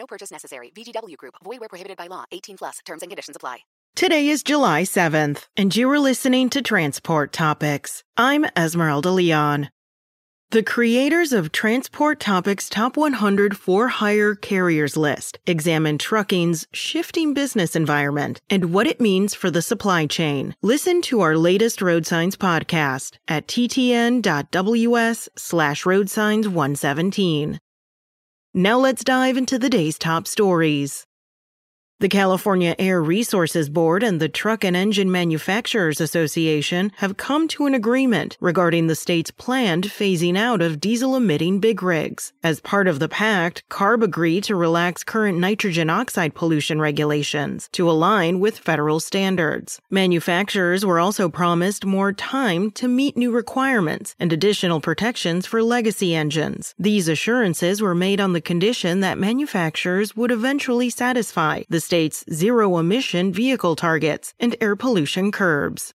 No purchase necessary. VGW Group. Void where prohibited by law. 18 plus. Terms and conditions apply. Today is July 7th, and you are listening to Transport Topics. I'm Esmeralda Leon. The creators of Transport Topics Top 100 for Hire Carriers list examine trucking's shifting business environment and what it means for the supply chain. Listen to our latest Road Signs podcast at ttn.ws slash roadsigns 117. Now let's dive into the day's top stories. The California Air Resources Board and the Truck and Engine Manufacturers Association have come to an agreement regarding the state's planned phasing out of diesel emitting big rigs. As part of the pact, CARB agreed to relax current nitrogen oxide pollution regulations to align with federal standards. Manufacturers were also promised more time to meet new requirements and additional protections for legacy engines. These assurances were made on the condition that manufacturers would eventually satisfy the state's zero emission vehicle targets and air pollution curbs.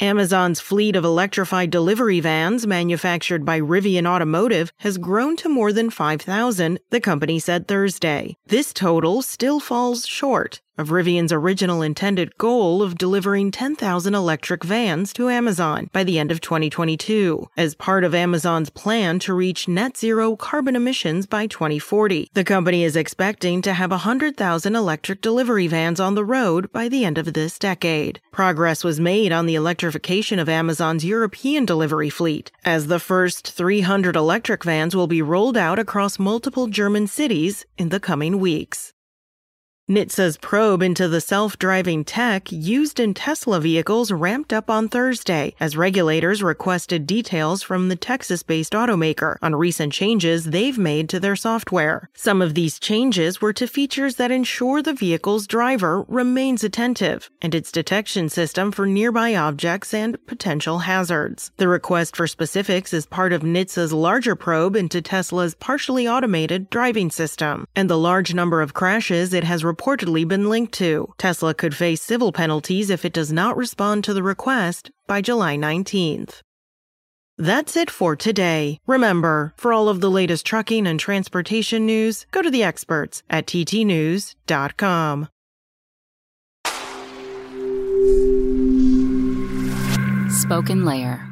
Amazon's fleet of electrified delivery vans manufactured by Rivian Automotive has grown to more than 5,000, the company said Thursday. This total still falls short of Rivian's original intended goal of delivering 10,000 electric vans to Amazon by the end of 2022, as part of Amazon's plan to reach net zero carbon emissions by 2040. The company is expecting to have 100,000 electric delivery vans on the road by the end of this decade. Progress was made on the electrification of Amazon's European delivery fleet, as the first 300 electric vans will be rolled out across multiple German cities in the coming weeks. NHTSA's probe into the self driving tech used in Tesla vehicles ramped up on Thursday as regulators requested details from the Texas based automaker on recent changes they've made to their software. Some of these changes were to features that ensure the vehicle's driver remains attentive and its detection system for nearby objects and potential hazards. The request for specifics is part of NHTSA's larger probe into Tesla's partially automated driving system and the large number of crashes it has reportedly been linked to. Tesla could face civil penalties if it does not respond to the request by July 19th. That's it for today. Remember, for all of the latest trucking and transportation news, go to the experts at ttnews.com. Spoken Layer.